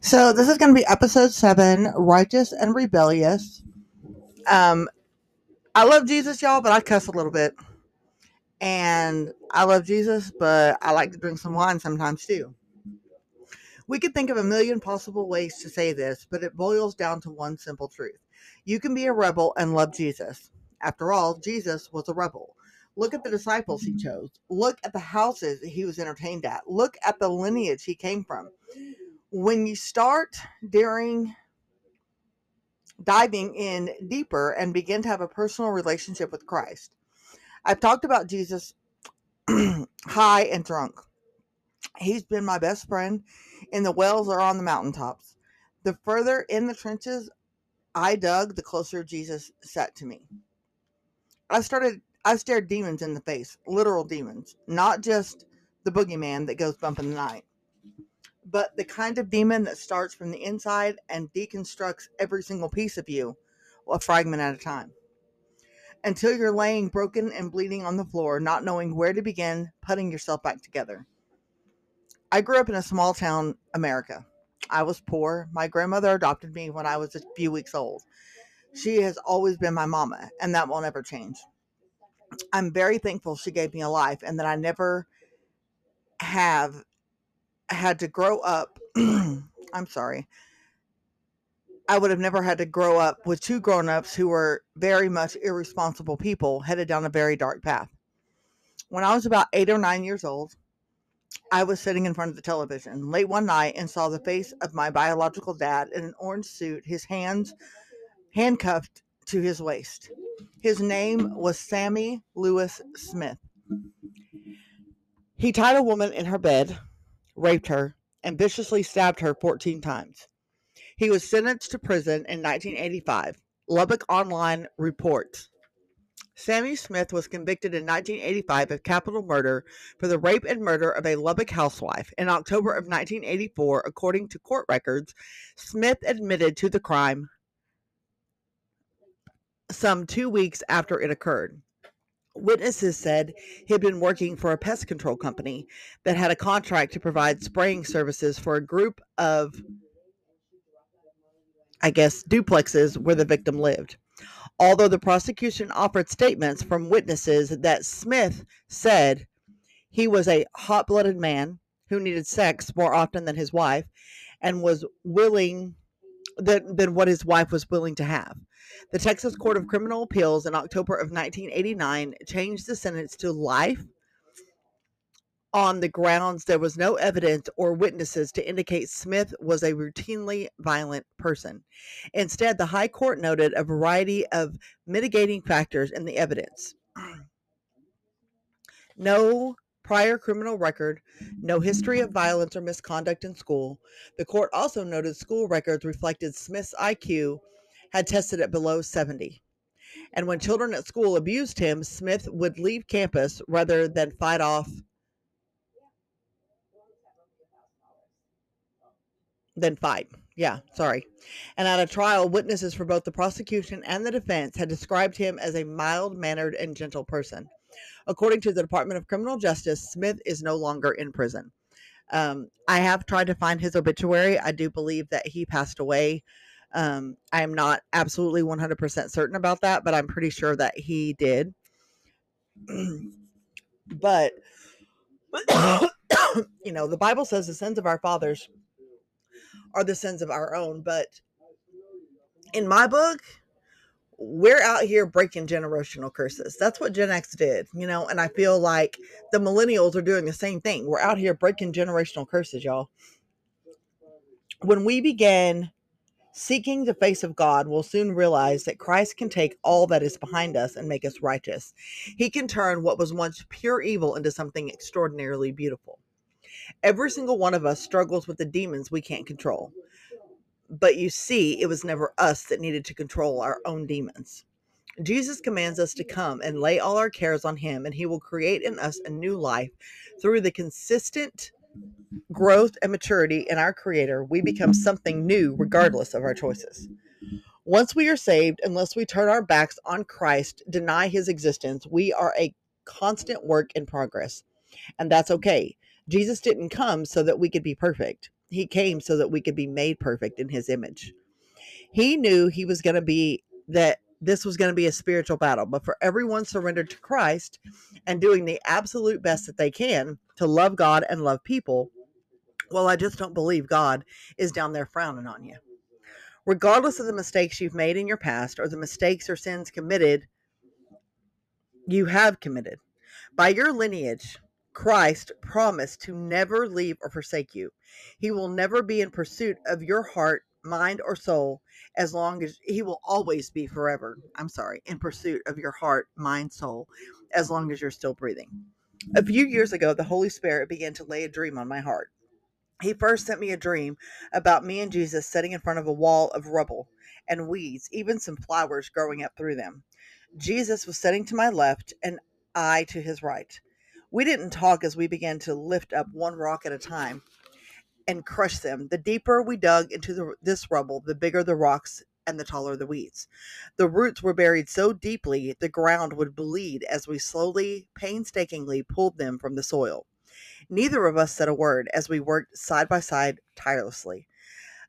So this is going to be episode seven, righteous and rebellious. Um, I love Jesus, y'all, but I cuss a little bit, and I love Jesus, but I like to drink some wine sometimes too. We could think of a million possible ways to say this, but it boils down to one simple truth: you can be a rebel and love Jesus. After all, Jesus was a rebel. Look at the disciples he chose. Look at the houses he was entertained at. Look at the lineage he came from. When you start during diving in deeper and begin to have a personal relationship with Christ, I've talked about Jesus high and drunk. He's been my best friend in the wells or on the mountaintops. The further in the trenches I dug, the closer Jesus sat to me. I started I stared demons in the face, literal demons, not just the boogeyman that goes bump in the night, but the kind of demon that starts from the inside and deconstructs every single piece of you, a fragment at a time, until you're laying broken and bleeding on the floor, not knowing where to begin putting yourself back together. I grew up in a small town, America. I was poor. My grandmother adopted me when I was a few weeks old. She has always been my mama, and that will never change. I'm very thankful she gave me a life and that I never have had to grow up. I'm sorry. I would have never had to grow up with two grown ups who were very much irresponsible people headed down a very dark path. When I was about eight or nine years old, I was sitting in front of the television late one night and saw the face of my biological dad in an orange suit, his hands handcuffed to his waist. His name was Sammy Lewis Smith. He tied a woman in her bed, raped her, and viciously stabbed her 14 times. He was sentenced to prison in 1985. Lubbock Online reports. Sammy Smith was convicted in 1985 of capital murder for the rape and murder of a Lubbock housewife. In October of 1984, according to court records, Smith admitted to the crime, some two weeks after it occurred. Witnesses said he had been working for a pest control company that had a contract to provide spraying services for a group of, I guess, duplexes where the victim lived. Although the prosecution offered statements from witnesses that Smith said he was a hot blooded man who needed sex more often than his wife and was willing than, than what his wife was willing to have. The Texas Court of mm-hmm. Criminal Appeals in October of 1989 changed the sentence to life on the grounds there was no evidence or witnesses to indicate Smith was a routinely violent person. Instead, the High Court noted a variety of mitigating factors in the evidence. No prior criminal record, no history of violence or misconduct in school. The court also noted school records reflected Smith's IQ had tested at below 70. And when children at school abused him, Smith would leave campus rather than fight off than fight. Yeah, sorry. And at a trial, witnesses for both the prosecution and the defense had described him as a mild mannered and gentle person. According to the Department of Criminal Justice, Smith is no longer in prison. Um, I have tried to find his obituary. I do believe that he passed away. Um, I am not absolutely 100% certain about that, but I'm pretty sure that he did. but, you know, the Bible says the sins of our fathers are the sins of our own. But in my book, we're out here breaking generational curses. That's what Gen X did, you know, and I feel like the millennials are doing the same thing. We're out here breaking generational curses, y'all. When we begin seeking the face of God, we'll soon realize that Christ can take all that is behind us and make us righteous. He can turn what was once pure evil into something extraordinarily beautiful. Every single one of us struggles with the demons we can't control. But you see, it was never us that needed to control our own demons. Jesus commands us to come and lay all our cares on Him, and He will create in us a new life through the consistent growth and maturity in our Creator. We become something new regardless of our choices. Once we are saved, unless we turn our backs on Christ, deny His existence, we are a constant work in progress. And that's okay. Jesus didn't come so that we could be perfect. He came so that we could be made perfect in his image. Mm. He knew he was going to be that this was going to be a spiritual battle, but for everyone surrendered to Christ and doing the absolute best that they can to love God and love people, well, I just don't believe God is down there frowning on you. Regardless of the mistakes you've made in your past or the mistakes or sins committed, you have committed. By your lineage, Christ promised to never leave or forsake you. He will never be in pursuit of your heart, mind, or soul as long as he will always be forever. I'm sorry, in pursuit of your heart, mind, soul, as long as you're still breathing. A few years ago, the Holy Spirit began to lay a dream on my heart. He first sent me a dream about me and Jesus sitting in front of a wall of rubble and weeds, even some flowers growing up through them. Jesus was sitting to my left and I to his right. We didn't talk as we began to lift up one rock at a time and crush them. The deeper we dug into the, this rubble, the bigger the rocks and the taller the weeds. The roots were buried so deeply the ground would bleed as we slowly, painstakingly pulled them from the soil. Neither of us said a word as we worked side by side tirelessly.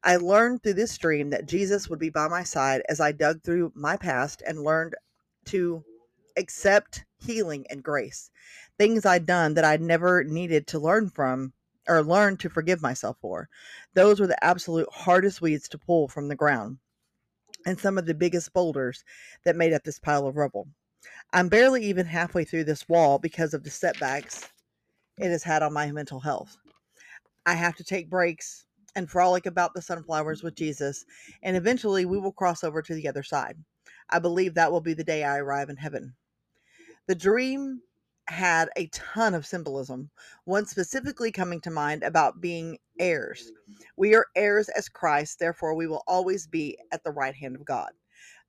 I learned through this dream that Jesus would be by my side as I dug through my past and learned to accept healing and grace. Things I'd done that I'd never needed to learn from or learn to forgive myself for. Those were the absolute hardest weeds to pull from the ground and some of the biggest boulders that made up this pile of rubble. I'm barely even halfway through this wall because of the setbacks it has had on my mental health. I have to take breaks and frolic about the sunflowers with Jesus, and eventually we will cross over to the other side. I believe that will be the day I arrive in heaven. The dream had a ton of symbolism, one specifically coming to mind about being heirs. We are heirs as Christ, therefore, we will always be at the right hand of God.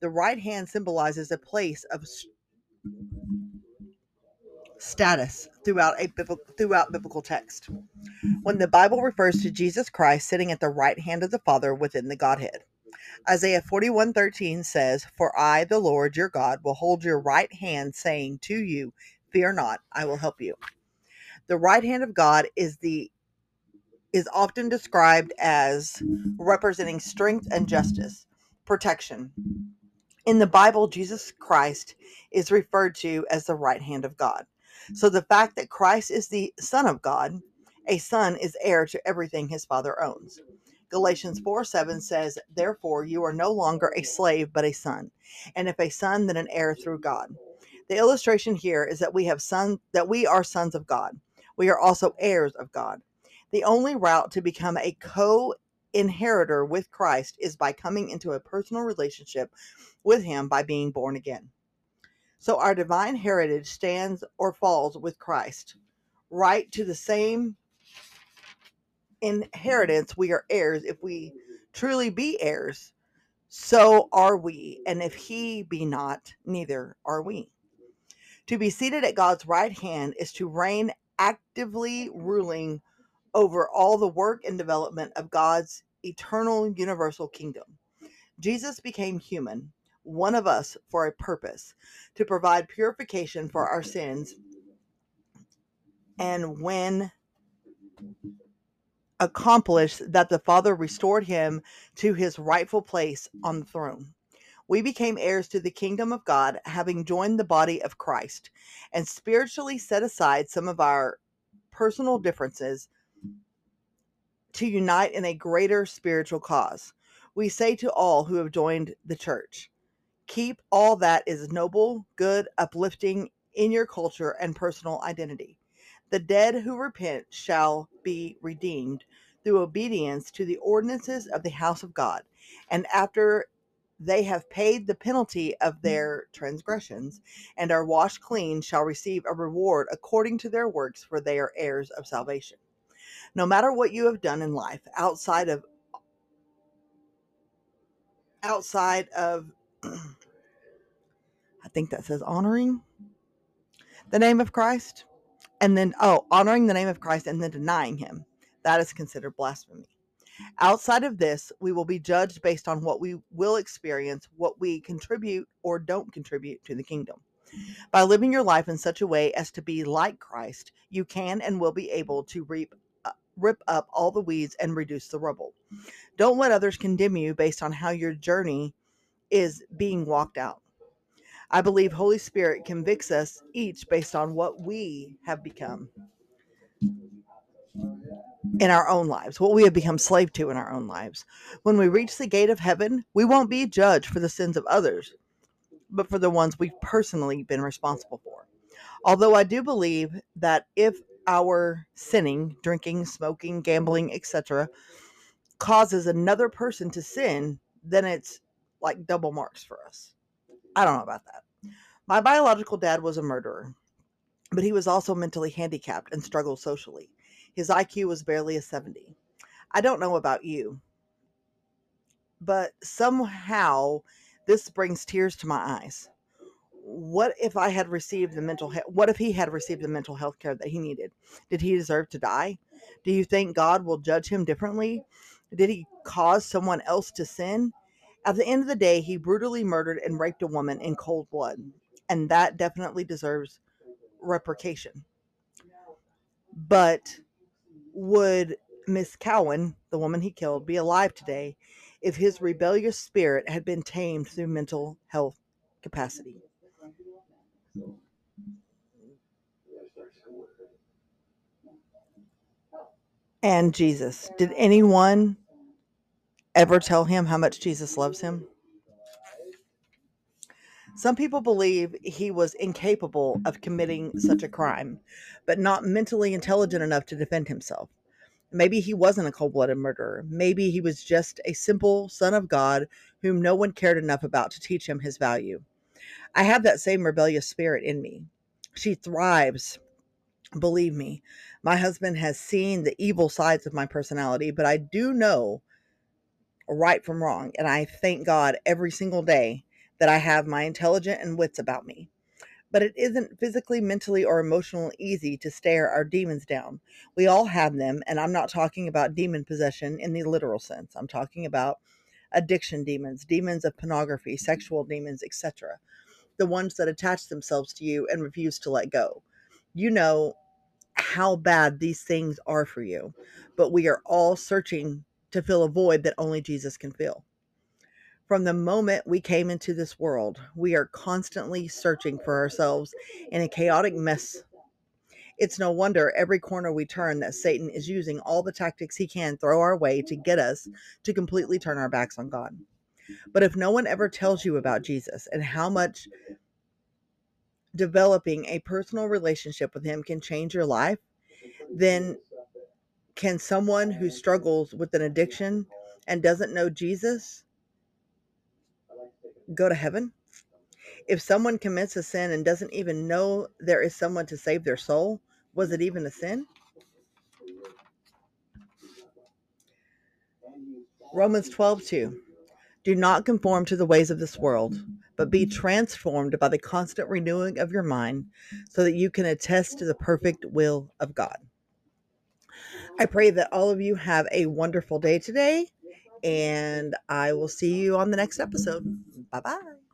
The right hand symbolizes a place of status throughout a throughout biblical text. When the Bible refers to Jesus Christ sitting at the right hand of the Father within the Godhead. Isaiah 41:13 says, "For I, the Lord your God, will hold your right hand, saying to you, Fear not, I will help you." The right hand of God is the is often described as representing strength and justice, protection. In the Bible, Jesus Christ is referred to as the right hand of God. So the fact that Christ is the Son of God, a son is heir to everything his father owns. Galatians 4 7 says, Therefore, you are no longer a slave, but a son. And if a son, then an heir through God. The illustration here is that we have son that we are sons of God. We are also heirs of God. The only route to become a co inheritor with Christ is by coming into a personal relationship with Him by being born again. So our divine heritage stands or falls with Christ. Right to the same inheritance, we are heirs if we truly be heirs. So are we. And if he be not, neither are we. To be seated at God's right hand is to reign actively ruling over all the work and development of God's eternal universal kingdom. Jesus became human, one of us, for a purpose to provide purification for our sins. And when accomplished that the Father restored him to his rightful place on the throne. We became heirs to the kingdom of God, having joined the body of Christ, and spiritually set aside some of our personal differences to unite in a greater spiritual cause. We say to all who have joined the church keep all that is noble, good, uplifting in your culture and personal identity. The dead who repent shall be redeemed through obedience to the ordinances of the house of God. And after they have paid the penalty of mm-hmm. their transgressions and are washed clean, shall receive a reward according to their works, for they are heirs of salvation. No matter what you have done in life outside of outside of I think that says honoring the name of Christ and then oh honoring the name of christ and then denying him that is considered blasphemy outside of this we will be judged based on what we will experience what we contribute or don't contribute to the kingdom By living your life in such a way as to be like Christ, you can and will be able to reap uh, rip up all the weeds and reduce the rubble. Don't let others condemn you based on how your journey is being walked out. I believe Holy Spirit convicts us each based on what we have become in our own lives, what we have become slave to in our own lives. When we reach the gate of heaven, we won't be judged for the sins of others, but for the ones we've personally been responsible for. Although I do believe that if our sinning, drinking, smoking, gambling, etc., causes another person to sin, then it's like double marks for us. I don't know about that. My biological dad was a murderer, but he was also mentally handicapped and struggled socially. His IQ was barely a 70. I don't know about you, but somehow this brings tears to my eyes. What if I had received the mental he- what if he had received the mental health care that he needed? Did he deserve to die? Do you think God will judge him differently? Did he cause someone else to sin? At the end of the day, he brutally murdered and raped a woman in cold blood, and that definitely deserves replication. But would Miss Cowan, the woman he killed, be alive today if his rebellious spirit had been tamed through mental health capacity? And Jesus. Did anyone ever tell him how much Jesus loves him? Some people believe he was incapable of committing such a crime, but not mentally intelligent enough to defend himself. Maybe he wasn't a cold blooded murderer. Maybe he was just a simple son of God whom no one cared enough about to teach him his value. I have that same rebellious spirit in me. She thrives. Believe me, my husband has seen the evil sides of my personality, but I do know right from wrong. And I thank God every single day that I have my intelligent and wits about me. But it isn't physically, mentally, or emotionally easy to stare our demons down. We all have them, and I'm not talking about demon possession in the literal sense. I'm talking about addiction demons, demons of pornography, sexual demons, etc. The ones that attach themselves to you and refuse to let go. You know how bad these things are for you, but we are all searching to fill a void that only Jesus can fill. From the moment we came into this world, we are constantly searching for ourselves in a chaotic mess. It's no wonder every corner we turn that Satan is using all the tactics he can throw our way to get us to completely turn our backs on God. But if no one ever tells you about Jesus and how much developing a personal relationship with him can change your life, then can someone who struggles with an addiction and doesn't know Jesus go to heaven? If someone commits a sin and doesn't even know there is someone to save their soul, was it even a sin? Romans 12, 2. Do not conform to the ways of this world, but be transformed by the constant renewing of your mind so that you can attest to the perfect will of God. I pray that all of you have a wonderful day today, and I will see you on the next episode. Bye bye.